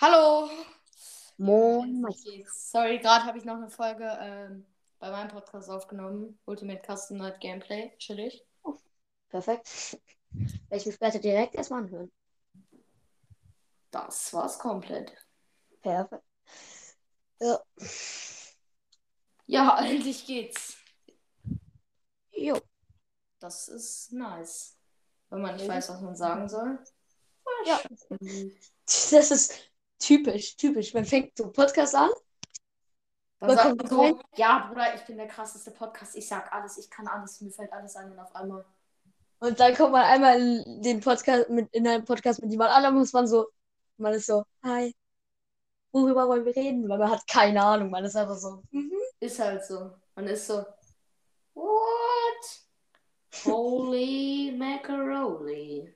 Hallo! Moin? Sorry, gerade habe ich noch eine Folge ähm, bei meinem Podcast aufgenommen. Ultimate Custom Night Gameplay. Chillig. Perfekt. Werde ich mir später direkt erstmal anhören. Das war's komplett. Perfekt. Ja. Ja, endlich geht's. Jo. Das ist nice. Wenn man nicht Ja. weiß, was man sagen soll. Ja. Das ist typisch, typisch. Man fängt so Podcast an. Dann sagt man so, rein. ja, Bruder, ich bin der krasseste Podcast. Ich sag alles, ich kann alles, mir fällt alles ein und auf einmal. Und dann kommt man einmal in den Podcast mit, in einen Podcast mit jemand anderem, muss man so, man ist so, hi. Worüber wollen wir reden? Weil man hat keine Ahnung. Man ist einfach so, mhm. Ist halt so. Man ist so, what? Holy macaroni.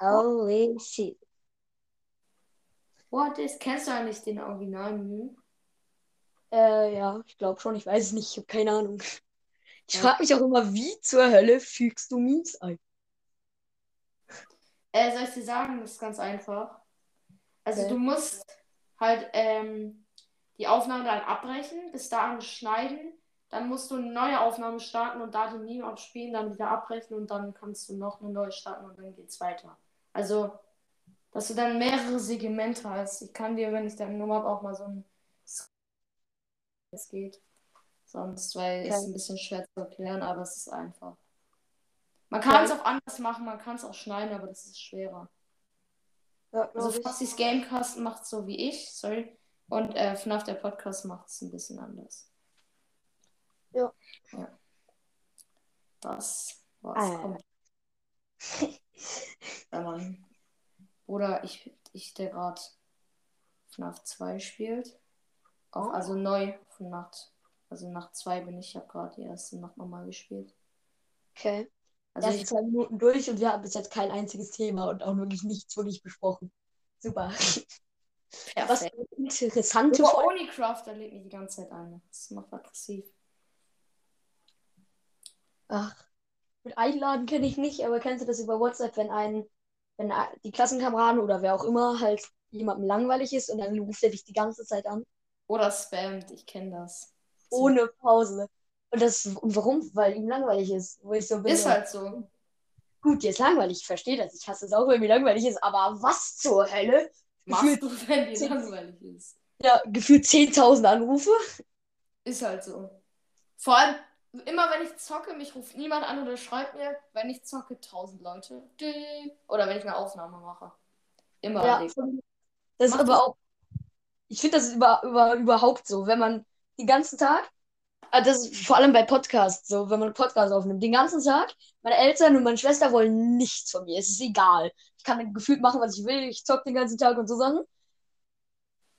Holy shit. What is, kennst du eigentlich den Original-Meme? Äh, ja, ich glaube schon. Ich weiß es nicht. Ich habe keine Ahnung. Ich Ja. frage mich auch immer, wie zur Hölle fügst du Memes ein? Äh, soll ich dir sagen, das ist ganz einfach. Also Okay. du musst halt ähm, die Aufnahme dann abbrechen, bis dahin schneiden, dann musst du eine neue Aufnahme starten und da den Meme abspielen, dann wieder abbrechen und dann kannst du noch eine neue starten und dann geht's weiter. Also, dass du dann mehrere Segmente hast. Ich kann dir, wenn ich deine Nummer habe, auch mal so ein es geht. Sonst, weil es Okay. ein bisschen schwer zu erklären, aber es ist einfach. Man kann es Okay. auch anders machen, man kann es auch schneiden, aber das ist schwerer. Ja, Also. Foxys Gamecast macht es so wie ich, sorry. Und äh, FNAF der Podcast macht es ein bisschen anders. Ja. ja. Das war's. Ah, ja. Komm. Wenn man. Oder ich, ich der gerade FNAF 2 spielt. Auch, Oh. also neu von Nacht. Also Nacht 2 bin ich, ich habe gerade die erste Nacht nochmal gespielt. Okay. Also Erst ich, zwei Minuten durch und wir haben bis jetzt kein einziges Thema und auch wirklich nichts wirklich besprochen. Super. Was perfekt. für eine interessante Oh, Folge. Onlycraft, der lädt mich die ganze Zeit ein. Das macht aggressiv. Ach, mit Einladen kenne ich nicht, aber kennst du das über WhatsApp, wenn ein, wenn ein- die Klassenkameraden oder wer auch immer halt jemandem langweilig ist und dann ruft er dich die ganze Zeit an, Oder spammt, ich kenne das. Ohne Pause. Und das, und warum? Weil ihm langweilig ist. Wo ich so bin. Ist halt so. Gut, dir ist langweilig, ich verstehe das. Ich hasse es auch, wenn mir langweilig ist, aber was zur Hölle? Machst du, wenn dir langweilig ist. Ja, gefühlt 10.000 Anrufe. Ist halt so. Vor allem, immer wenn ich zocke, mich ruft niemand an oder schreibt mir, wenn ich zocke, 1000 Leute. Oder wenn ich eine Aufnahme mache. Immer. Ja, das ist aber auch. Ich finde, das ist über, über, überhaupt so, wenn man den ganzen Tag, ah, das ist vor allem bei Podcasts so, wenn man einen Podcast aufnimmt, den ganzen Tag, meine Eltern und meine Schwester wollen nichts von mir. Es ist egal. Ich kann gefühlt machen, was ich will. Ich zock den ganzen Tag und so Sachen.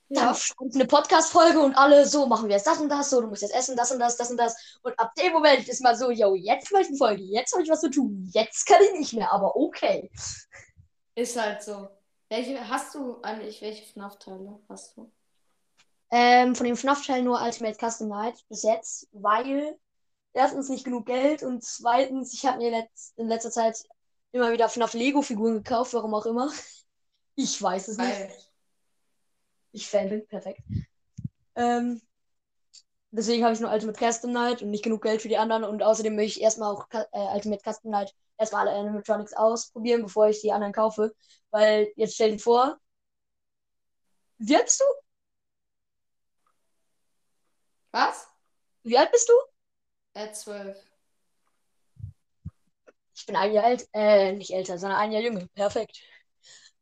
Dann Ja. eine Podcast-Folge und alle so machen wir jetzt das und das, so, du musst jetzt essen, das und das, das und das. Und ab dem Moment ist man so, yo, jetzt mache ich eine Folge, jetzt habe ich was zu tun, jetzt kann ich nicht mehr, aber okay. Ist halt so. Welche hast du eigentlich, welche FNAF-Teile hast du? Ähm, von dem FNAF-Teil nur Ultimate Custom Night bis jetzt, weil erstens nicht genug Geld und zweitens, ich habe mir letz in letzter Zeit immer wieder FNAF Lego-Figuren gekauft, warum auch immer. Ich weiß es nicht. Ich Fan bin, perfekt. Ähm, deswegen habe ich nur Ultimate Custom Night und nicht genug Geld für die anderen und außerdem möchte ich erstmal auch äh, Ultimate Custom Night erstmal alle Animatronics ausprobieren, bevor ich die anderen kaufe. Weil jetzt stell dir vor, wie alt bist du? Was? Wie alt bist du? Äh, 12. Ich bin ein Jahr älter, äh, nicht älter, sondern ein Jahr jünger. Perfekt.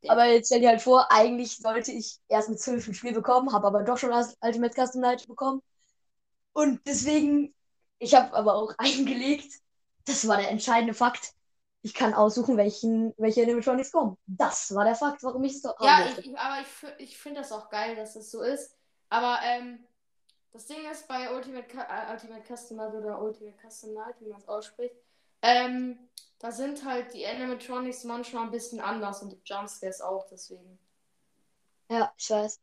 Aber jetzt stell dir halt vor, eigentlich sollte ich erst mit 12 ein Spiel bekommen, habe aber doch schon das Ultimate Custom Night bekommen. Und deswegen, ich habe aber auch eingelegt, das war der entscheidende Fakt. Ich kann aussuchen, welchen, welche Animatronics kommen. Das war der Fakt, warum ich es so haben Ja, ich, ich, aber ich, ich finde das auch geil, dass das so ist. Aber ähm, das Ding ist bei Ultimate, äh, Ultimate Custom Night oder Ultimate Custom Night, wie man es ausspricht, ähm, da sind halt die Animatronics manchmal ein bisschen anders und die Jumpscares auch deswegen. Ja, ich weiß.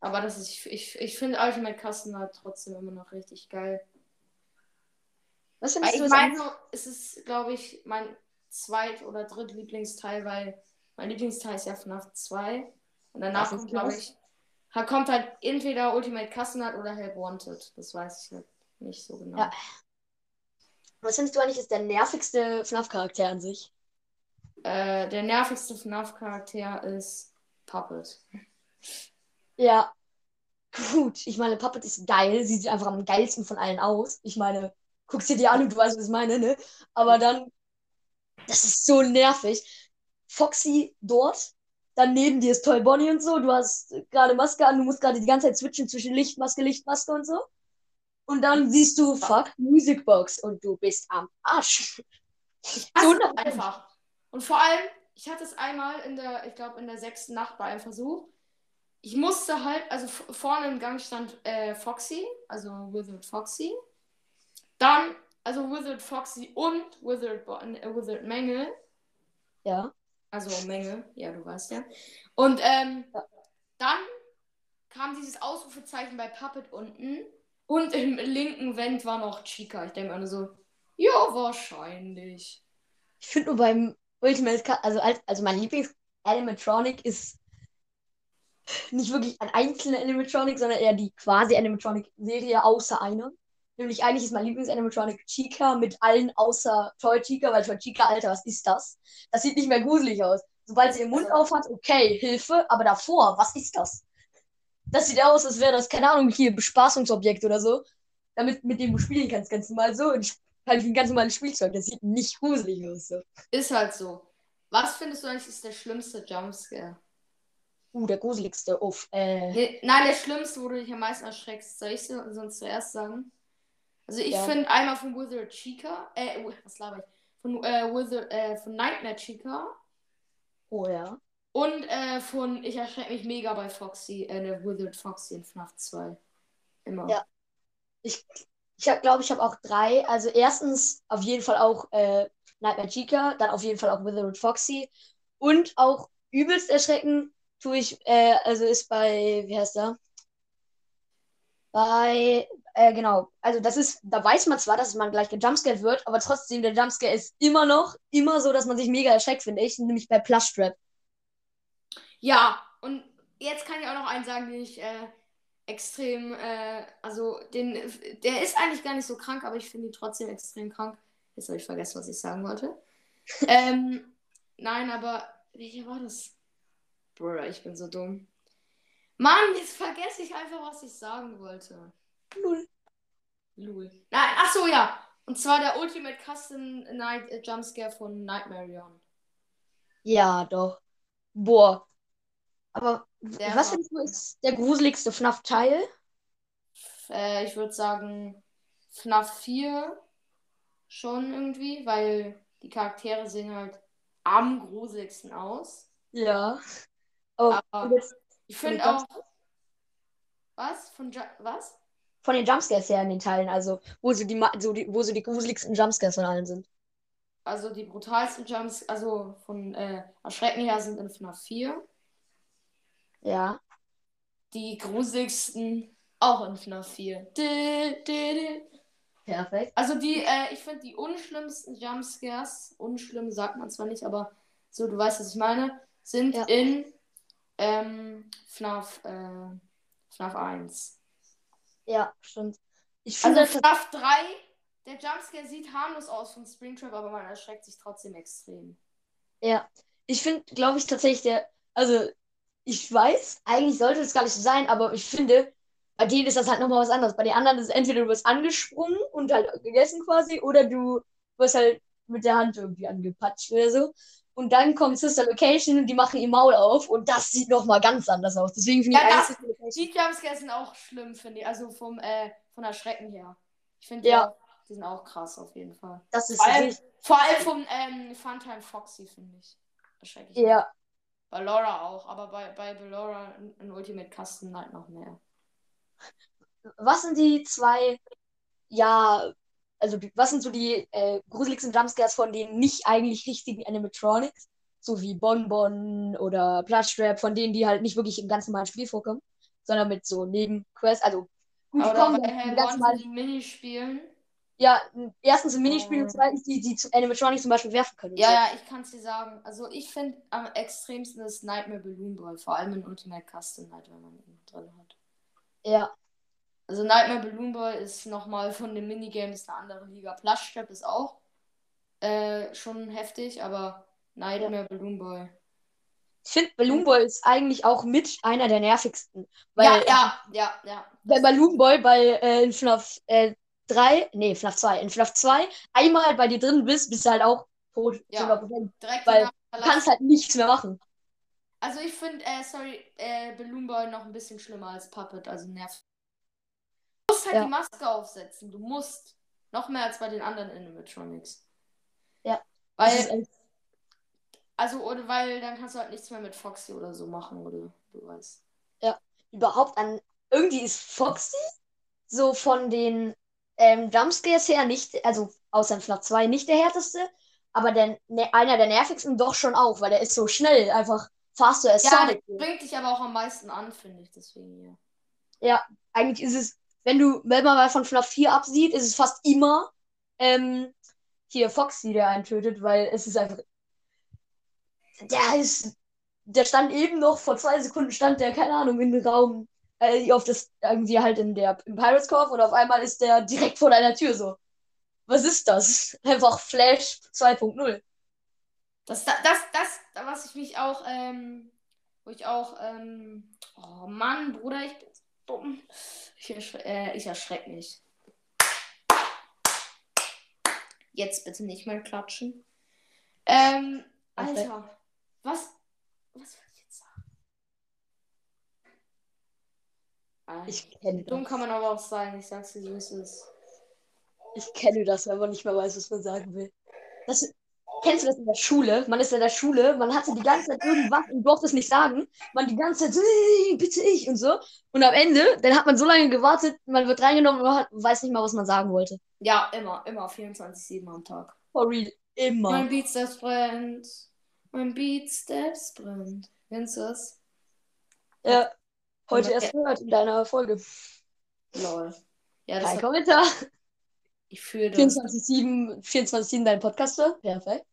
Aber das ist, ich, ich, ich finde Ultimate Custom Night trotzdem immer noch richtig geil. Was findest ich du meine, es ist, glaube ich, mein zweit- oder drittlieblingsteil, weil mein Lieblingsteil ist ja FNAF 2. Und danach kommt, glaube ich, kommt halt entweder Ultimate Custom oder Help Wanted. Das weiß ich nicht, nicht so genau. Ja. Was findest du eigentlich ist der nervigste FNAF-Charakter an sich? Äh, der nervigste FNAF-Charakter ist Puppet. Ja. Gut, ich meine, Puppet ist geil. Sie sieht einfach am geilsten von allen aus. Ich meine, guckst dir die an und du weißt, was ich meine, ne? Aber dann, das ist so nervig. Foxy dort, dann neben dir ist Toy Bonnie und so. Du hast gerade Maske an, du musst gerade die ganze Zeit switchen zwischen Lichtmaske, Lichtmaske und so. Und dann siehst du, fuck, Musicbox und du bist am Arsch. Ich hasse so einfach. Und vor allem, ich hatte es einmal in der, ich glaube, in der sechsten Nacht bei einem Versuch. Ich musste halt, also vorne im Gang stand äh, Foxy, also Wizard Foxy. Dann, also Wizard Foxy und Wizard, äh, Wizard Menge. Ja. Also Menge, ja, du weißt ja. Und ähm, ja. dann kam dieses Ausrufezeichen bei Puppet unten. Und im linken Wend war noch Chica. Ich denke mir so, ja, wahrscheinlich. Ich finde nur beim Ultimate, also, also mein Lieblings-Animatronic ist nicht wirklich ein einzelner Animatronic, sondern eher die quasi Animatronic-Serie außer einer. Nämlich eigentlich ist mein Lieblings-Animatronic Chica mit allen außer Toy Chica, weil Toy Chica, Alter, was ist das? Das sieht nicht mehr gruselig aus. Sobald sie den Mund also, auf hat, okay, Hilfe, aber davor, was ist das? Das sieht aus, als wäre das, keine Ahnung, hier Bespaßungsobjekt oder so. Damit mit dem du spielen kannst, ganz normal so. Und halt wie ein ganz normales Spielzeug. Das sieht nicht gruselig aus. So. Ist halt so. Was findest du eigentlich ist der schlimmste Jumpscare? Uh, der gruseligste. Uff. Äh... Nee, nein, der schlimmste, wo du dich am meisten erschreckst. Soll ich sonst zuerst sagen? Also ich ja. finde einmal von Wizard Chica, äh, was laber ich? Von, äh, Wizard, äh, von Nightmare Chica. Oh ja. Und äh, von, ich erschrecke mich mega bei Foxy, äh, Withered Foxy in FNAF 2. Immer. Ja. Ich, ich glaube, ich habe auch drei. Also erstens auf jeden Fall auch äh, Nightmare Chica, dann auf jeden Fall auch Withered Foxy. Und auch übelst erschrecken tue ich, äh, also ist bei, wie heißt der? Bei, äh, genau, also das ist, da weiß man zwar, dass man gleich gejumpscared wird, aber trotzdem, der Jumpscare ist immer noch, immer so, dass man sich mega erschreckt, finde ich, nämlich bei Plush Trap. Ja, und jetzt kann ich auch noch einen sagen, den ich äh, extrem, äh, also den, der ist eigentlich gar nicht so krank, aber ich finde ihn trotzdem extrem krank. Jetzt habe ich vergessen, was ich sagen wollte. ähm, nein, aber welcher war das? Bruder, ich bin so dumm. Mann, jetzt vergesse ich einfach, was ich sagen wollte. Null. Lul. Nein, ach so, ja. Und zwar der Ultimate Custom Night äh, Jumpscare von Nightmare On. Ja, doch. Boah, aber der was findest du ist der gruseligste FNAF-Teil? Äh, ich würde sagen FNAF 4 schon irgendwie, weil die Charaktere sehen halt am gruseligsten aus. Ja. Oh, Aber ich finde auch. Was? Von Ju was? Von den Jumpscares her in den Teilen, also wo so die, so die, wo so die gruseligsten Jumpscares von allen sind. Also die brutalsten Jumps, also von äh, Erschrecken her sind in FNAF 4. Ja. Die gruseligsten auch in FNAF 4. Perfekt. Also die, äh, ich finde die unschlimmsten Jumpscares, unschlimm sagt man zwar nicht, aber so, du weißt, was ich meine, sind ja. in ähm, FNAF, äh, FNAF 1. Ja, stimmt. Ich also FNAF 3, der Jumpscare sieht harmlos aus von Springtrap, aber man erschreckt sich trotzdem extrem. Ja, ich finde, glaube ich, tatsächlich der, also ich weiß, eigentlich sollte es gar nicht so sein, aber ich finde, bei denen ist das halt nochmal was anderes. Bei den anderen ist es entweder du wirst angesprungen und halt gegessen quasi, oder du wirst halt mit der Hand irgendwie angepatscht oder so. Und dann kommt Sister Location und die machen ihr Maul auf und das sieht nochmal ganz anders aus. Deswegen finde ja, ich das, Die Jumpscares sind auch schlimm, finde ich. Also vom, äh, von der Schrecken her. Ich finde ja. die, die sind auch krass auf jeden Fall. Das ist vor allem, vor allem vom ähm, Funtime Foxy, finde ich. Erschrecklich. Ja. Bei Laura auch, aber bei, bei Laura in Ultimate Custom Night noch mehr. Was sind die zwei, ja, also was sind so die äh, gruseligsten Jumpscares von den nicht eigentlich richtigen Animatronics? So wie Bonbon oder Plushtrap, von denen die halt nicht wirklich im ganz normalen Spiel vorkommen, sondern mit so Nebenquests, also gut, oder kommen, bei ganz normalen Minispielen. Ja, erstens im Minispiel und zweitens die, die zu Animatronics zum Beispiel werfen können. Ja, so. ja, ich kann es dir sagen. Also ich finde am extremsten ist Nightmare Balloon Ball, vor allem in Ultimate Custom Night, wenn man ihn drin hat. Ja, Also Nightmare Balloon Ball ist nochmal von den Minigames eine andere Liga. Plush Trap ist auch äh, schon heftig, aber Nightmare Balloon Ball. ich finde Balloon Boy ist eigentlich auch mit einer der nervigsten. Weil ja, ja, ja, ja. bei Balloon Boy bei äh, in FNAF äh, 3, nee, FNAF 2, in FNAF 2 einmal bei dir drin bist, bist du halt auch tot. Ja. 100%. Direkt weil Du kannst halt nichts mehr machen. Also ich finde, äh, sorry, äh, Balloon Boy noch ein bisschen schlimmer als Puppet, also nervt. Du musst halt Ja. die Maske aufsetzen. Du musst. Noch mehr als bei den anderen Animatronics. Ja. Weil, also, oder weil dann kannst du halt nichts mehr mit Foxy oder so machen, oder du weißt. überhaupt an. Irgendwie ist Foxy so von den ähm, Jumpscares her nicht, also außer in FNAF 2 nicht der härteste, aber der, ne, einer der nervigsten doch schon auch, weil der ist so schnell, einfach faster as Ja, Sonic. bringt dich aber auch am meisten an, finde ich, deswegen hier. Eigentlich ist es, wenn du, wenn man mal von FNAF 4 absieht, ist es fast immer ähm, hier Foxy, der einen tötet, weil es ist einfach. Der ist. Der stand eben noch, vor zwei Sekunden stand der, keine Ahnung, in den Raum, äh, auf das, irgendwie halt in der, im Pirates Cove und auf einmal ist der direkt vor deiner Tür so. Was ist das? Einfach Flash 2.0. Das, das, das, das, was ich mich auch, ähm, wo ich auch, ähm, oh Mann, Bruder, ich bin dumm. Ich, erschre äh, ich erschreck mich. Jetzt bitte nicht mehr klatschen. Ähm. Alter, was, was soll ich jetzt sagen? Alter, Ich kenne dumm das. kann man aber auch sein, ich sag's dir, so wie es ist. Ich kenne das, wenn man nicht mehr weiß, was man sagen will. Das, kennst du das in der Schule? Man ist in der Schule, man hatte die ganze Zeit irgendwas und durfte es nicht sagen. Man die ganze Zeit, "Äh, bitte ich und so. Und am Ende, dann hat man so lange gewartet, man wird reingenommen und hat, weiß nicht mal, was man sagen wollte. Ja, immer, immer 24-7 am Tag. For real, immer. Mein Beatsteps brennt. Mein Beatsteps brennt. Kennst du das? Ja, heute erst gehört in deiner Folge. Lol. Ja, das Kein Kommentar. ich fühle das. 24-7, 24-7 dein Podcaster. Perfekt.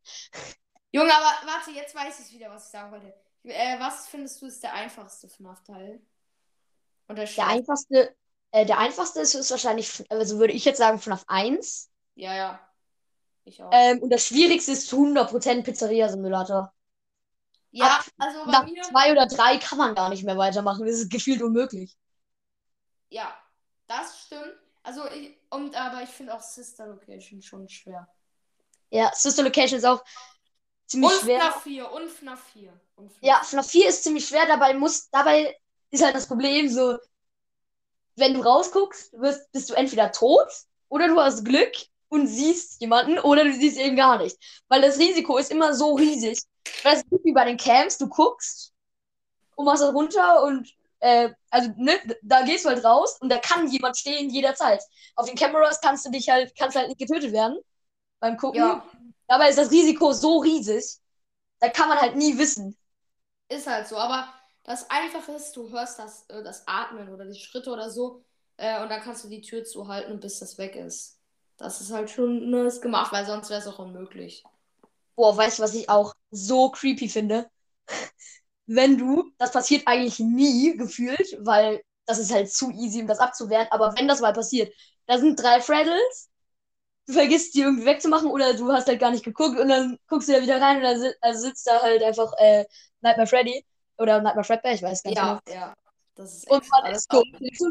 Junge, aber warte, jetzt weiß ich wieder, was ich sagen wollte. Äh, was findest du ist der einfachste FNAF-Teil? Und der einfachste, äh, der einfachste ist, ist wahrscheinlich, also würde ich jetzt sagen, FNAF 1. Ja, ja. Ich auch. Ähm, und das schwierigste ist zu 100% Pizzeria-Simulator. Ja, ab- also bei Nach mir. zwei oder drei kann man gar nicht mehr weitermachen. Das ist gefühlt unmöglich. Ja, das stimmt. Also, ich, und, aber ich finde auch Sister Location schon schwer. Ja, Sister Location ist auch ziemlich Und schwer. FNAF 4. Und FNAF 4. Und FNAF Ja, FNAF 4 ist ziemlich schwer, dabei muss, dabei ist halt das Problem so, wenn du rausguckst, wirst, bist du entweder tot oder du hast Glück und siehst jemanden oder du siehst ihn gar nicht. Weil das Risiko ist immer so riesig. Es ist wie bei den Camps, du guckst und machst das runter und äh, also ne, da gehst du halt raus und da kann jemand stehen jederzeit. Auf den Cameras kannst du dich halt, kannst halt nicht getötet werden beim Gucken. Ja, Dabei ist das Risiko so riesig, da kann man halt nie wissen. ist halt so. Aber das Einfache ist, du hörst das, äh, das Atmen oder die Schritte oder so. Äh, und dann kannst du die Tür zuhalten, bis das weg ist. Das ist halt schon nice gemacht, weil sonst wäre es auch unmöglich. Boah, weißt du, was ich auch so creepy finde? Wenn du, das passiert eigentlich nie gefühlt, weil das ist halt zu easy, um das abzuwehren, aber wenn das mal passiert, da sind drei Fraddles, du vergisst die irgendwie wegzumachen oder du hast halt gar nicht geguckt und dann guckst du da wieder rein und dann si also sitzt da halt einfach äh, Nightmare Freddy oder Nightmare Fredbear, ich weiß gar nicht Ja, genau. ja. Das ist Und man ist so,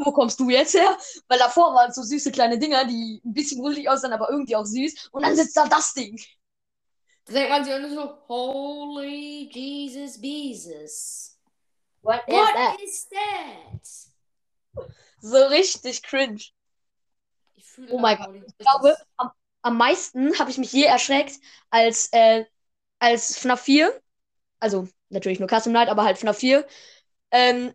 wo kommst du jetzt her? Weil davor waren so süße kleine Dinger, die ein bisschen gruselig aussahen, aber irgendwie auch süß. Und dann sitzt da das Ding. Da denkt man sich auch nur so, holy Jesus Jesus. What is What that? is that? So richtig cringe. Ich fühle Oh mein Gott. Ich glaube, am, am meisten habe ich mich je erschreckt als, äh, als FNAF 4. Also natürlich nur Custom Night, aber halt FNAF 4. Ähm,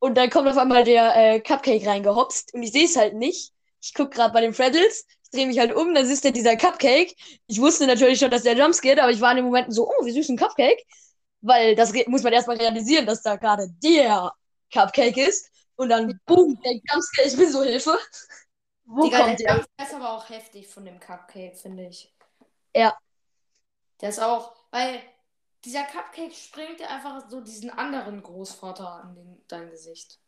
und dann kommt auf einmal der äh, Cupcake reingehopst und ich sehe es halt nicht. Ich gucke gerade bei den Freddles, drehe mich halt um, dann ist da dieser Cupcake. Ich wusste natürlich schon, dass der Jumpscare, aber ich war in dem Moment so, oh, wie süß ein Cupcake. Weil das muss man erstmal realisieren, dass da gerade der Cupcake ist. Und dann, boom, der Jumpscare, ich bin so Hilfe. Wo Digga, kommt der der? Ist aber auch heftig von dem Cupcake, finde ich. Ja. Der ist auch, weil dieser Cupcake springt dir einfach so diesen anderen Großvater an den, dein Gesicht.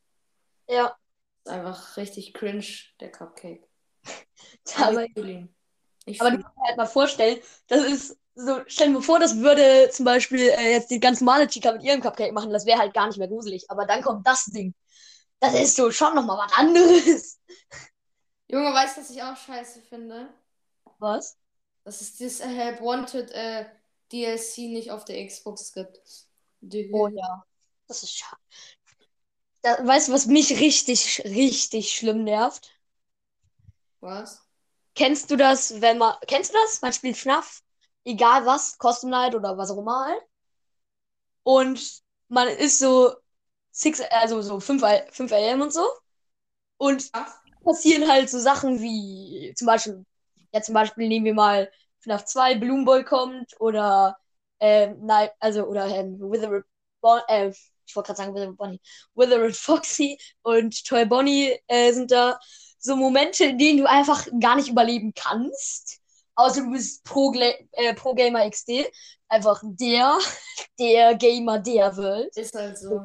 Ja. ist einfach richtig cringe, der Cupcake. Aber, ich aber du musst dir halt mal vorstellen, das ist so, stell dir mal vor, das würde zum Beispiel äh, jetzt die ganz normale Chica mit ihrem Cupcake machen, das wäre halt gar nicht mehr gruselig. Aber dann kommt das Ding. Das ist so schon nochmal was anderes. Junge, weißt du, was ich auch scheiße finde? Was? Dass es dieses äh, Help Wanted äh, DLC nicht auf der Xbox gibt. Oh ja. Das ist schade. Weißt du, was mich richtig, richtig schlimm nervt? Was? Kennst du das, wenn man. Kennst du das? Man spielt FNAF, egal was, Custom Night oder was auch immer halt. Und man ist so six, also so 5, 5 AM und so. Und Ja. passieren halt so Sachen wie zum Beispiel, ja zum Beispiel nehmen wir mal FNAF 2, Balloon Boy kommt oder ähm, Night, also oder ähm, Withered Bon äh, ich wollte gerade sagen Withered Bonnie, Withered Foxy und Toy Bonnie äh, sind da so Momente, in denen du einfach gar nicht überleben kannst. Außer du bist Pro, äh, Pro Gamer XD. Einfach der, der Gamer der Welt. Ist halt so.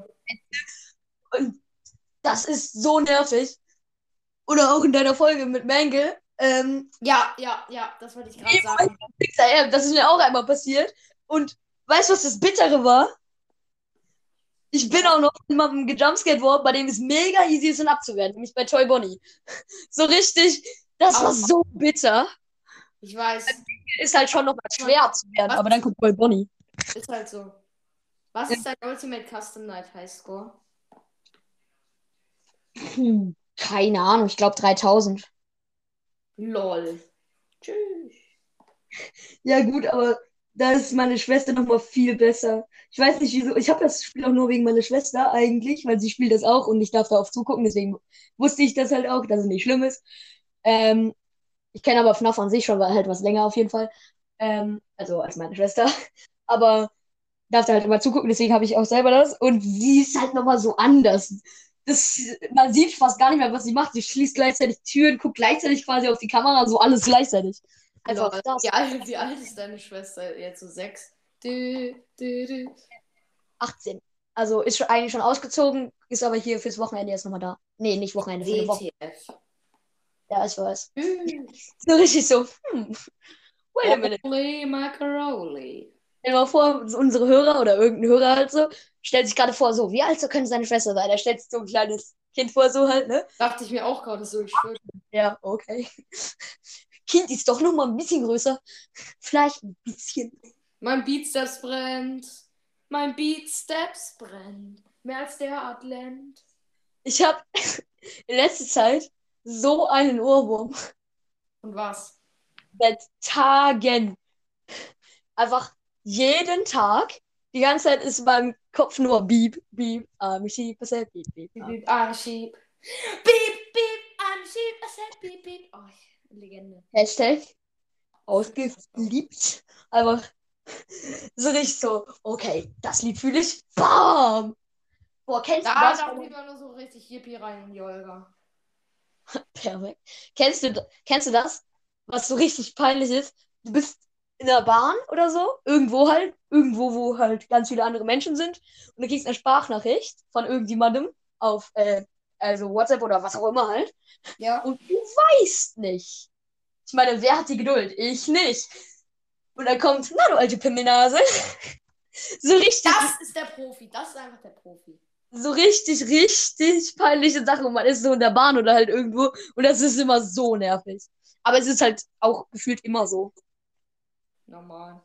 Und das ist so nervig. Oder auch in deiner Folge mit Mangle. Ähm, Ja, ja, ja, das wollte ich gerade sagen. 6am, das ist mir auch einmal passiert. Und weißt du, was das Bittere war? Ich bin auch noch jemandem gejumpscared worden, bei dem es mega easy ist, ihn abzuwehren. Nämlich bei Toy Bonnie. So richtig, das war so bitter. Ich weiß. Ist halt schon noch mal schwer abzuwehren, aber dann kommt Toy Bonnie. Ist halt so. Was ist dein Ultimate Custom Night Highscore? Hm, keine Ahnung, ich glaube 3000. LOL. Tschüss. Ja, gut, aber da ist meine Schwester noch mal viel besser. Ich weiß nicht wieso. Ich habe das Spiel auch nur wegen meiner Schwester eigentlich, weil sie spielt das auch und ich darf darauf zugucken. Deswegen wusste ich das halt auch, dass es nicht schlimm ist. Ähm, ich kenne aber FNAF an sich schon halt was länger auf jeden Fall. Ähm, also als meine Schwester. Aber darf da halt immer zugucken, deswegen habe ich auch selber das. Und sie ist halt nochmal so anders. Das, man sieht fast gar nicht mehr, was sie macht. Sie schließt gleichzeitig Türen, guckt gleichzeitig quasi auf die Kamera, so alles gleichzeitig. Einfach Lol. das. Wie, alt, wie alt ist deine Schwester? Jetzt so sechs? Du, du, du. 18. Also ist schon, eigentlich schon ausgezogen, ist aber hier fürs Wochenende jetzt nochmal da. Nee, nicht Wochenende, für Woche. Ja, ich weiß. Tschüss. So richtig so, hm, wait a minute. Holy Macaroni. Stell dir mal vor, unsere Hörer oder irgendein Hörer halt so, stellt sich gerade vor, so, wie alt so könnte seine Schwester sein? Er stellt sich so ein kleines Kind vor, so halt, ne? Dachte ich mir auch gerade so, ich schwöre. Ja, okay. Kind ist doch noch mal ein bisschen größer. Vielleicht ein bisschen. Mein Beatsteps brennt. Mein Beatsteps brennt. Mehr als der Atlant. Ich habe in letzter Zeit so einen Ohrwurm. Und was? Seit Tagen. Einfach jeden Tag. Die ganze Zeit ist in meinem Kopf nur Beep, Beep, I'm a sheep, I said Beep, Beep. Beep, I'm- sheep. Beep, beep, I'm sheep. I said beep, beep. Oh, Legende. Hashtag ausgeliebt. Einfach so richtig so, okay, das Lied fühle ich. Bam! Boah, kennst du Da das? darf lieber nur so richtig Yippie rein in die Olga. Perfekt. Kennst du, kennst du das? Was so richtig peinlich ist? Du bist in der Bahn oder so, irgendwo halt, irgendwo, wo halt ganz viele andere Menschen sind und du kriegst eine Sprachnachricht von irgendjemandem auf, äh, also WhatsApp oder was auch immer halt Ja. und du weißt nicht. Ich meine, wer hat die Geduld? Ich nicht. Und dann kommt, na du alte Pimmelnase. so richtig, Das ist der Profi. Das ist einfach der Profi. so richtig, richtig peinliche Sache. Und man ist so in der Bahn oder halt irgendwo. Und das ist immer so nervig. Aber es ist halt auch gefühlt immer so. Normal.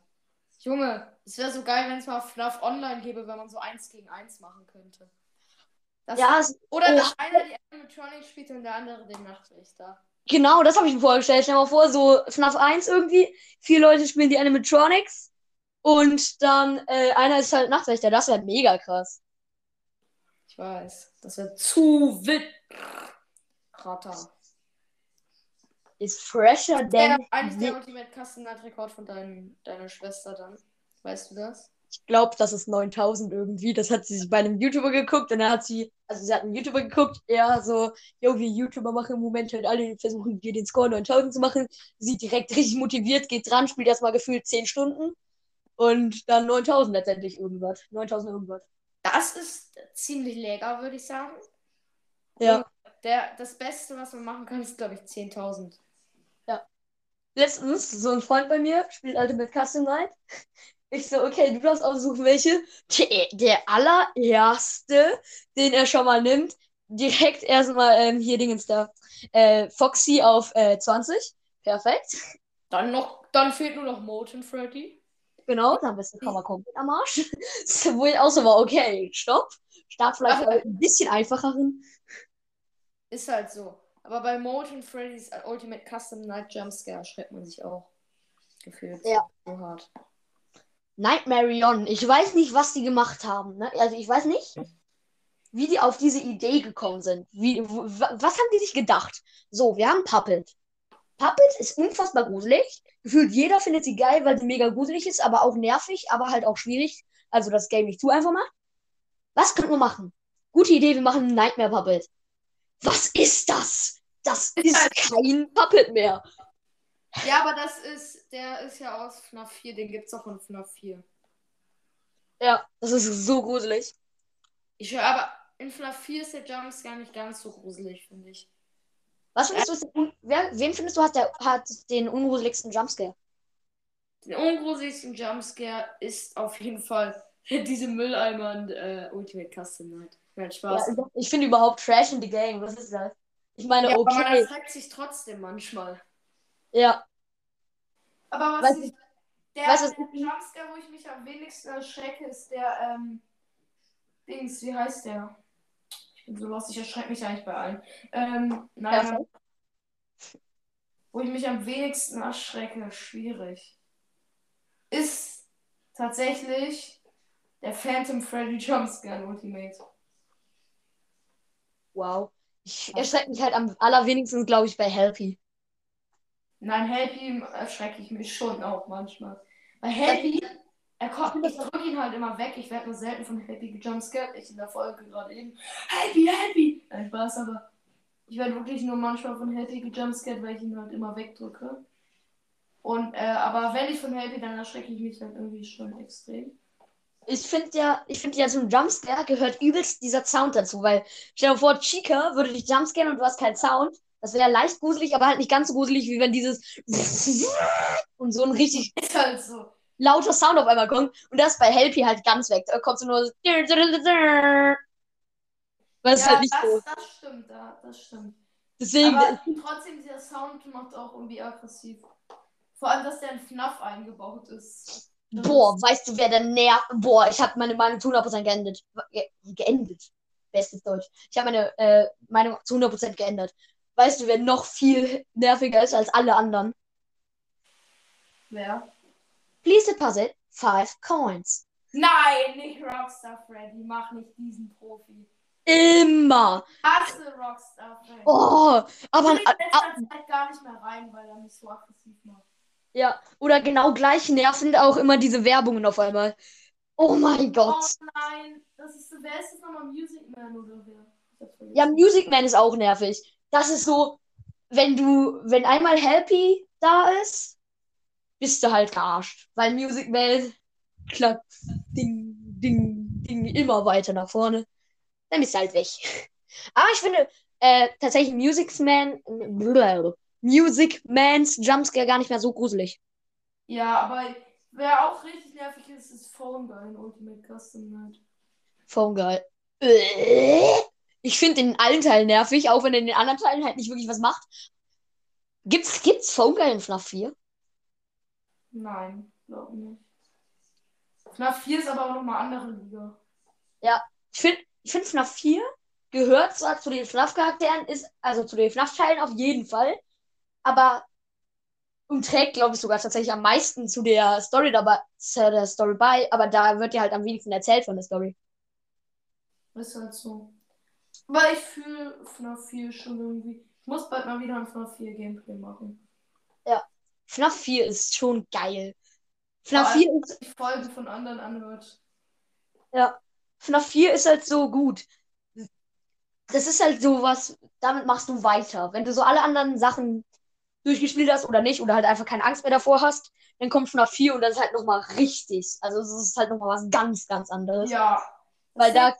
Junge, es wäre so geil, wenn es mal FNAF online gäbe, wenn man so eins gegen eins machen könnte. Das Ja, es, Oder Oh. dass einer die Animatronics spielt und der andere den Nachtwächter. genau, das habe ich mir vorgestellt. Stell dir mal vor, so FNAF 1 irgendwie. Vier Leute spielen die Animatronics. Und dann äh, einer ist halt Nachtwächter. Das wäre mega krass. Ich weiß. Das wäre zu wild. Ratter. Ist fresher Der, than. eigentlich der Ultimate Custom Night Rekord von dein, deiner Schwester dann. Weißt du das? Ich glaube, das ist 9000 irgendwie. Das hat sie sich bei einem YouTuber geguckt und dann hat sie, also sie hat einen YouTuber geguckt, er so, jo, wie YouTuber machen im Moment halt alle versuchen, wir den Score 9000 zu machen. Sie direkt richtig motiviert, geht dran, spielt erstmal gefühlt 10 Stunden und dann 9000 letztendlich irgendwas. 9000 irgendwas. Das ist ziemlich lecker, würde ich sagen. Ja. Der, das Beste, was man machen kann, ist, glaube ich, 10.000. Letztens, so ein Freund bei mir spielt Ultimate Custom Night. Ich so, okay, du darfst aussuchen, welche. Der, der allererste, den er schon mal nimmt, direkt erstmal ähm, hier Dingens da. Äh, Foxy auf äh, 20. Perfekt. Dann noch, dann fehlt nur noch Molten Freddy. Genau, dann bist du schon mal komplett am Arsch. Wo ich auch so war, okay, stopp. Start vielleicht Aber- ein bisschen einfacheren. Ist halt so. Aber bei Molten Freddy's Ultimate Custom Night Jumpscare schreibt man sich auch. Gefühlt. Ja. So hart. Nightmare On. Ich weiß nicht, was die gemacht haben. Ne? Also ich weiß nicht, wie die auf diese Idee gekommen sind. Wie, was haben die sich gedacht? So, wir haben Puppet. Puppet ist unfassbar gruselig. Gefühlt jeder findet sie geil, weil sie mega gruselig ist, aber auch nervig, aber halt auch schwierig. Also das Game nicht zu einfach macht. Was könnten wir machen? Gute Idee, wir machen Nightmare Puppet. Was ist das? Das ist kein Puppet mehr. Ja, aber das ist, der ist ja aus FNAF 4, den gibt's auch in FNAF 4. Ja, das ist so gruselig. Ich höre, aber in FNAF 4 ist der Jumpscare nicht ganz so gruselig, finde ich. Was findest du, un- wer, wen findest du hat, der, hat den ungruseligsten Jumpscare? Den ungruseligsten Jumpscare ist auf jeden Fall diese Mülleimer in äh, Ultimate Custom Night. Nein, Spaß. Ja, ich finde überhaupt Trash in the Game. Was ist das? Ich meine, Ja, aber man okay. erschreckt sich trotzdem manchmal. Ja, Aber was du- ich, der, was der ich- Jumpscare, wo ich mich am wenigsten erschrecke, ist der, ähm, Dings, wie heißt der? Ich bin so lost, ich erschrecke mich eigentlich bei allen. Ähm, nein, Perfekt. wo ich mich am wenigsten erschrecke, schwierig, ist tatsächlich der Phantom Freddy Jumpscare Ultimate. wow. Ich erschrecke mich halt am allerwenigsten, glaube ich, bei Helpy. Nein, Happy erschrecke ich mich schon auch manchmal. Bei Happy, er kommt, ich drücke ihn halt immer weg. Ich werde nur selten von Happy gejumpscared. Ich in der Folge gerade eben. Happy, Happy! Nein, Spaß, aber ich werde wirklich nur manchmal von Happy gejumpscared, weil ich ihn halt immer wegdrücke. Und, äh, aber wenn ich von Happy, dann erschrecke ich mich halt irgendwie schon extrem. Ich finde ja, ich finde ja, zum Jumpscare gehört übelst dieser Sound dazu, weil stell dir vor, Chica würde dich jumpscaren und du hast keinen Sound. Das wäre leicht gruselig, aber halt nicht ganz so gruselig, wie wenn dieses und so ein richtig Ist halt so. lauter Sound auf einmal kommt. Und das ist bei Helpy halt ganz weg. Da kommt so nur so. Es Ja, halt nicht das, so. das stimmt, ja, das stimmt. Deswegen, Aber trotzdem, dieser Sound macht auch irgendwie aggressiv. Vor allem, dass der in FNAF eingebaut ist. Das Boah, weißt du, wer der nervt? Boah, ich habe meine Meinung zu 100% geändert. Ge geendet. Bestes Deutsch. Ich habe meine äh, Meinung zu 100% geändert. Weißt du, wer noch viel nerviger ist als alle anderen? Wer? Please deposit five coins. Nein, nicht Rockstar Freddy. Mach nicht diesen Profi. Immer. Hasse Rockstar Freddy. Oh, aber ich letzter Zeit gar nicht mehr rein, weil er mich so aggressiv macht. ja, oder genau gleich nervend auch immer diese Werbungen auf einmal. Oh mein Oh Gott. nein, das ist, wer ist das nochmal? Music Man oder wer? Ja, Music Man ist auch nervig. Das ist so, wenn du, wenn einmal Happy da ist, bist du halt gearscht. Weil Music Man klappt ding, ding, ding immer weiter nach vorne. Dann bist du halt weg. Aber ich finde äh, tatsächlich Music Man, Music Mans Jumpscare gar nicht mehr so gruselig. Ja, aber wer auch richtig nervig ist, ist Phone Guy in Ultimate Custom Night. Phone Guy. Ich finde den in allen Teilen nervig, auch wenn er in den anderen Teilen halt nicht wirklich was macht. Gibt's, gibt's Phone Guy in FNAF 4? Nein, glaub nicht. FNAF 4 ist aber auch nochmal andere Liga. Ich finde, ich find FNAF 4 gehört zwar zu den FNAF-Charakteren, ist, also zu den FNAF-Teilen auf jeden Fall, aber und trägt, glaube ich, sogar tatsächlich am meisten zu der Story dabei, zu der Story bei, aber da wird ja halt am wenigsten erzählt von der Story. Ist halt so. Aber ich fühle FNAF 4 schon irgendwie. Ich muss bald mal wieder ein FNAF 4 Gameplay machen. FNAF 4 ist schon geil. FNAF allem, 4 ist, ich Folgen von anderen anhört. ja, FNAF 4 ist halt so gut. das ist halt so was, damit machst du weiter. Wenn du so alle anderen Sachen durchgespielt hast oder nicht, oder halt einfach keine Angst mehr davor hast, dann kommt FNAF 4 und das ist halt nochmal richtig. Also es ist halt nochmal was ganz, ganz anderes. Ja. Weil da,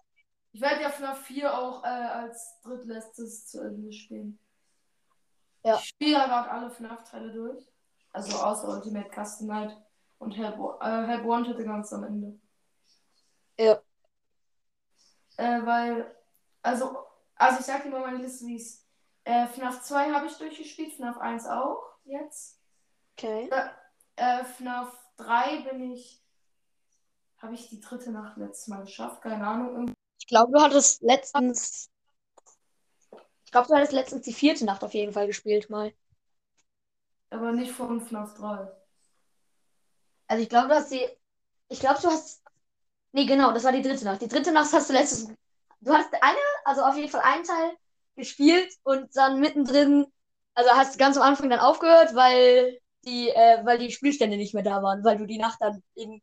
Ich werde ja FNAF 4 auch äh, als drittletztes zu Ende spielen. Ja. Ich spiele ja gerade alle FNAF-Teile durch. Also außer Ultimate Custom Night und Help, äh, Help Wanted ganz am Ende. Ja. Äh, weil, also, also ich sag dir mal meine Liste, wie es. Äh, FNAF 2 habe ich durchgespielt, FNAF 1 auch jetzt. okay. Äh, FNAF 3 bin ich. Habe ich die dritte Nacht letztes Mal geschafft? Keine Ahnung. Ich glaube, du hattest letztens. Ich glaube, du hattest letztens die vierte Nacht auf jeden Fall gespielt mal. Aber nicht von FNAF 3. Also ich glaube, du hast die. Ich glaube, du hast. Nee, genau, das war die dritte Nacht. Die dritte Nacht hast du letztes. Du hast eine, also auf jeden Fall einen Teil gespielt und dann mittendrin, also hast ganz am Anfang dann aufgehört, weil die, äh, weil die Spielstände nicht mehr da waren, weil du die Nacht dann eben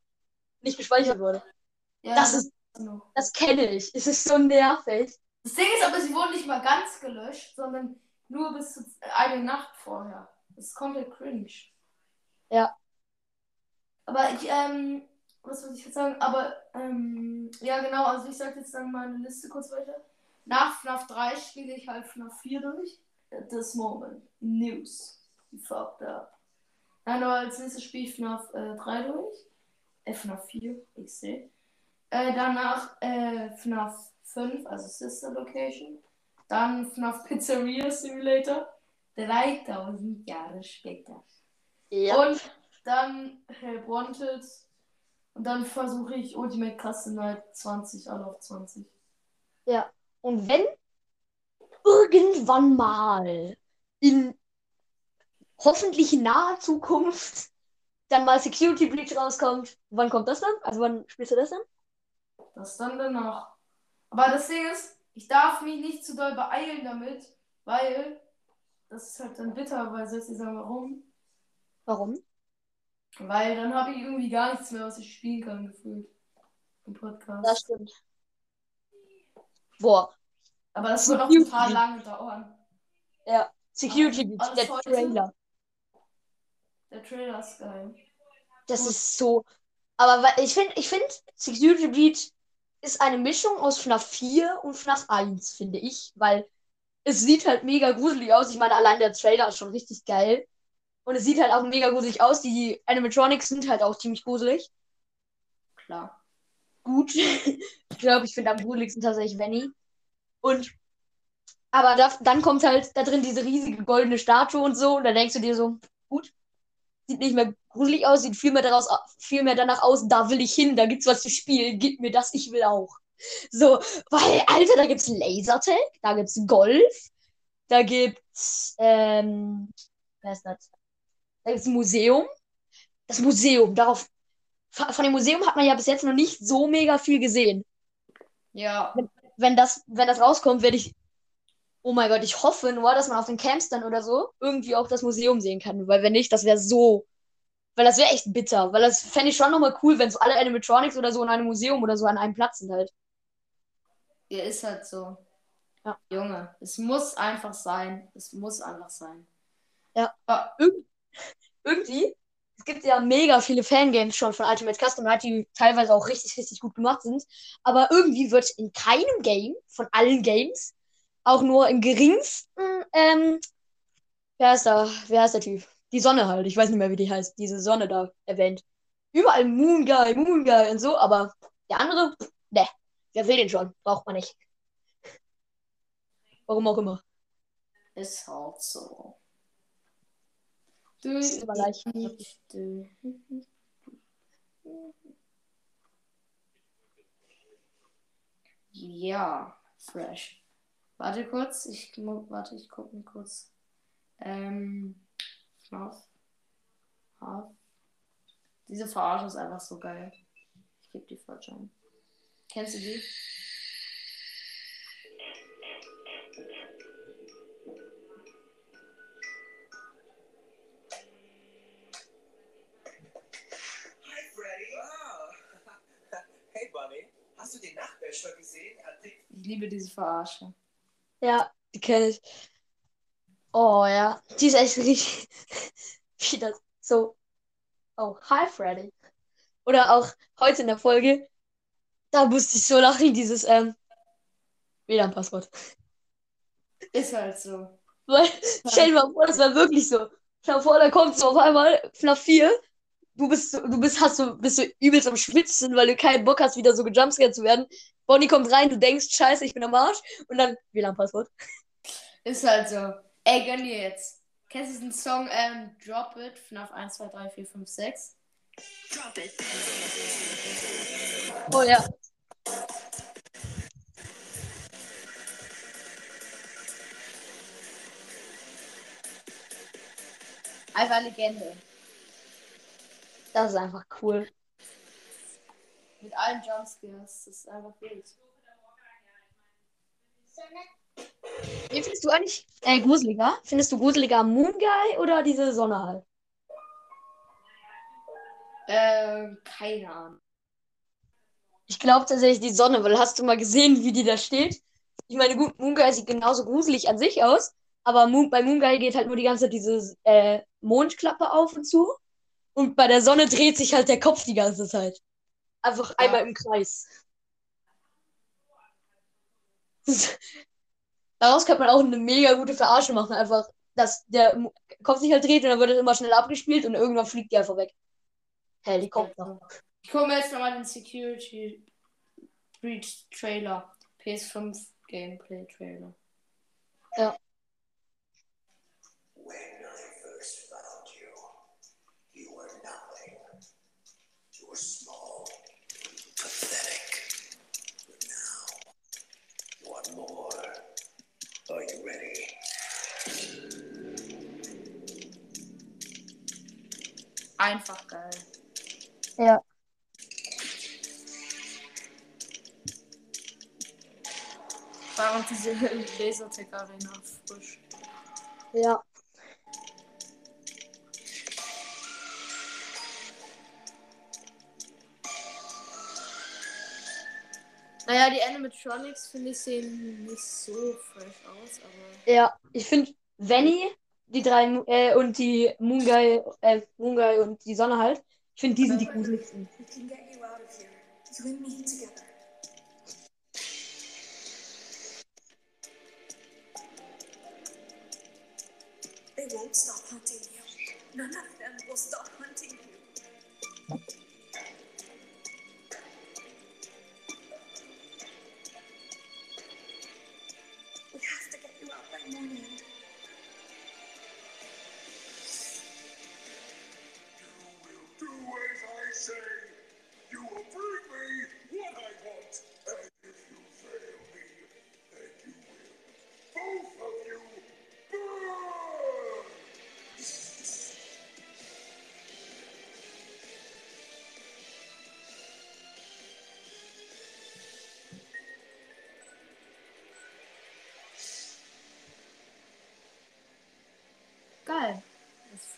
nicht gespeichert wurde. Ja, Das ist. Das kenne ich. Es ist so nervig. Das Ding ist aber, sie wurden nicht mal ganz gelöscht, sondern nur bis zu eine Nacht vorher. Das ist komplett cringe. Ja. Aber ich, ähm, was wollte ich jetzt sagen? Aber, ähm, ja genau, also ich sag jetzt dann meine Liste kurz weiter. Nach FNAF 3 spiele ich halt FNAF 4 durch. At this moment. News. You fucked up. Dann aber als nächstes spiele ich FNAF äh, 3 durch. Äh, FNAF 4, ich sehe. Äh, danach äh, FNAF 5, also Sister Location. Dann FNAF Pizzeria Simulator. 3000 Jahre später. Und dann Help Wanted. Und dann versuche ich Ultimate Custom Night 20, alle auf 20. Und wenn irgendwann mal in hoffentlich naher Zukunft dann mal Security Breach rauskommt, wann kommt das dann? Also wann spielst du das dann? Das dann danach. Aber das Ding ist, ich darf mich nicht zu doll beeilen damit, weil das ist halt dann bitter, weil soll ich sagen, warum? Warum? Weil dann habe ich irgendwie gar nichts mehr, was ich spielen kann, gefühlt. Im Podcast. Das stimmt. Boah, Aber das wird auch Security. total lange dauern. ja. Security alles der heute? Trailer. Der Trailer ist geil. Das Gut. ist so. Aber ich finde, ich finde, Security Breach ist eine Mischung aus FNAF 4 und FNAF 1, finde ich, weil es sieht halt mega gruselig aus. Ich meine, allein der Trailer ist schon richtig geil. Und es sieht halt auch mega gruselig aus. Die Animatronics sind halt auch ziemlich gruselig. Klar. Gut. ich glaube, ich finde am gruseligsten tatsächlich Venny. Und aber da, dann kommt halt da drin diese riesige goldene Statue und so. Und da denkst du dir so, gut, sieht nicht mehr gruselig aus, sieht viel mehr, daraus, viel mehr danach aus, da will ich hin, da gibt's was zu spielen, gib mir das, ich will auch. So, weil, Alter, da gibt's Lasertag, da gibt's Golf, da gibt's, ähm, wer ist das? Da gibt's ein Museum. Das Museum, darauf, von dem Museum hat man ja bis jetzt noch nicht so mega viel gesehen. Ja. Wenn das, wenn das rauskommt, werde ich, oh mein Gott, ich hoffe nur, dass man auf den Camps dann oder so irgendwie auch das Museum sehen kann, weil wenn nicht, das wäre so, weil das wäre echt bitter, weil das fände ich schon nochmal cool, wenn so alle Animatronics oder so in einem Museum oder so an einem Platz sind halt. Ja, ist halt so. Ja. Junge, es muss einfach sein. Es muss einfach sein. Ja. Ah, Irgendwie, es gibt ja mega viele Fangames schon von Ultimate Custom Night, die teilweise auch richtig, richtig gut gemacht sind, aber irgendwie wird in keinem Game von allen Games auch nur im geringsten, ähm, wer heißt da, wer heißt der Typ? Die Sonne halt, ich weiß nicht mehr, wie die heißt, diese Sonne da erwähnt. Überall Moon Guy, Moon Guy und so, aber der andere, ne, wer will den schon? Braucht man nicht. Warum auch immer. ist halt so. Du, ist aber leicht. Ja, fresh. Warte kurz, ich mu- warte, ich gucke mal kurz. Ähm, Schnauf. Haf. Diese Verarsche ist einfach so geil. Ich gebe die falsch ein. Kennst du die? Hi Freddy. Hey Bunny, hast du den Nachbär schon gesehen? Ich liebe diese Verarsche. Ja, die kenne ich. Oh ja, die ist echt richtig. Wie das so. Oh, hi Freddy. Oder auch heute in der Folge, da musste ich so lachen, dieses ähm, WLAN-Passwort. Ist halt so. Weil, stell dir mal vor, das war wirklich so. Stell dir vor, da kommt so auf einmal FNAF 4. Du bist, so- du bist, hast so, bist so übelst am Schwitzen, weil du keinen Bock hast, wieder so gejumpscared zu werden. Bonnie kommt rein, du denkst, scheiße, ich bin am Arsch. Und dann WLAN-Passwort. Ist halt so. Ey, gönn dir jetzt. Kennst du diesen Song ähm, Drop It? FNAF 1, 2, 3, 4, 5, 6? Drop it. Oh ja. Einfach Legende. Das ist einfach cool. Mit allen Jumpscares. Das ist einfach wild. Wie findest du eigentlich äh, gruseliger? Findest du gruseliger Moon Guy oder diese Sonne halt? Ähm, keine Ahnung. Ich glaube tatsächlich die Sonne, weil hast du mal gesehen, wie die da steht? Ich meine, gut, Moon Guy sieht genauso gruselig an sich aus, aber Moon, bei Moon Guy geht halt nur die ganze Zeit diese äh, Mondklappe auf und zu. Und bei der Sonne dreht sich halt der Kopf die ganze Zeit. Einfach einmal im Kreis. Daraus könnte man auch eine mega gute Verarsche machen. Einfach, dass der Kopf sich halt dreht und dann wird es immer schnell abgespielt und irgendwann fliegt die einfach weg. Helikopter. Ich gucke mir jetzt nochmal den Security Breach Trailer. PS5 Gameplay Trailer. When more. Are you ready? Einfach geil. Ja. War auch diese Lasertech Arena frisch. Ja. Naja, die Animatronics finde ich sehen nicht so fresh aus, aber. Ja, ich finde Venny, die drei äh, und die Moonguy, äh, Moonguy und die Sonne halt, ich finde, die sind die gruseligsten. We can get you out of here. You and me together. They won't stop hunting you. None of them will stop hunting you. Morning.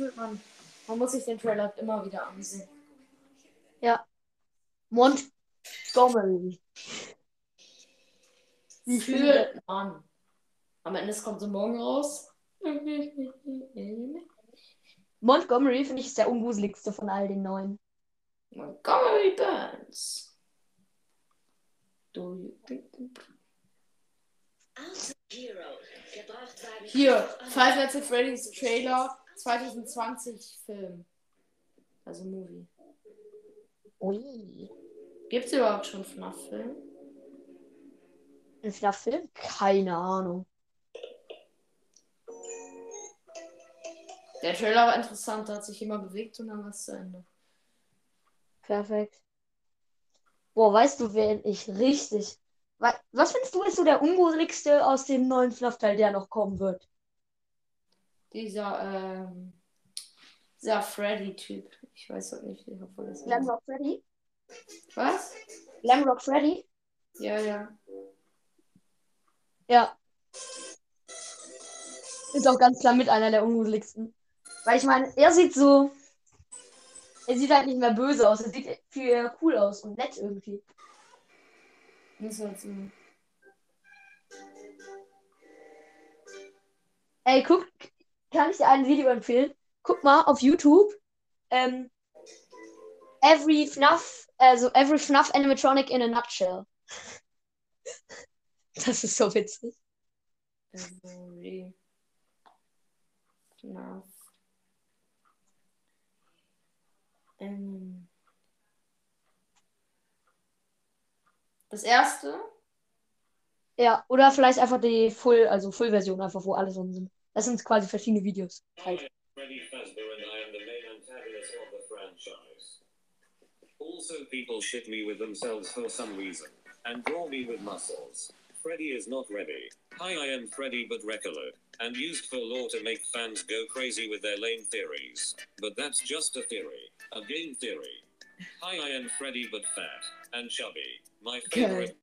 Fühlt man. Man muss sich den Trailer immer wieder ansehen. Montgomery. Wie Fühlt man. Am Ende kommt so morgen raus. Montgomery finde ich ist der ungruseligste von all den neuen. Montgomery Burns. Do you think... Hier, Five Nights at Freddy's Trailer 2020 Film. Also Movie. Ui. Gibt es überhaupt schon FNAF-Film? Ein FNAF-Film? Keine Ahnung. Der Trailer war interessant, da hat sich immer bewegt und dann war es zu Ende. Perfekt. Boah, weißt du, wen ich richtig. Wa- Was findest du ist so der ungruseligste aus dem neuen FNAF-Teil, der noch kommen wird? Dieser, ähm, dieser Freddy-Typ. Ich weiß auch nicht, obwohl das Glamrock Freddy? Was? Glamrock Freddy? Ja, ja. Ja. Ist auch ganz klar mit einer der ungruseligsten. Weil ich meine, er sieht so. Er sieht halt nicht mehr böse aus. Er sieht viel cool aus und nett irgendwie. Muss halt so. Ey, guck, kann ich dir ein Video empfehlen? Guck mal auf YouTube. Ähm, every FNAF, also every FNAF animatronic in a nutshell. Das ist so witzig. Every FNAF. Das erste? Ja, oder vielleicht einfach die Full, also Full-Version, einfach wo alle drin sind. Das sind quasi verschiedene Videos. Halt. Freddy Fazbear and I am the main antagonist of the franchise. Also, people shit me with themselves for some reason, and draw me with muscles. Freddy is not ready. Hi, I am Freddy but Recolored, and used for lore to make fans go crazy with their lame theories. But that's just a theory, a game theory. Hi, I am Freddy but fat and chubby. My favorite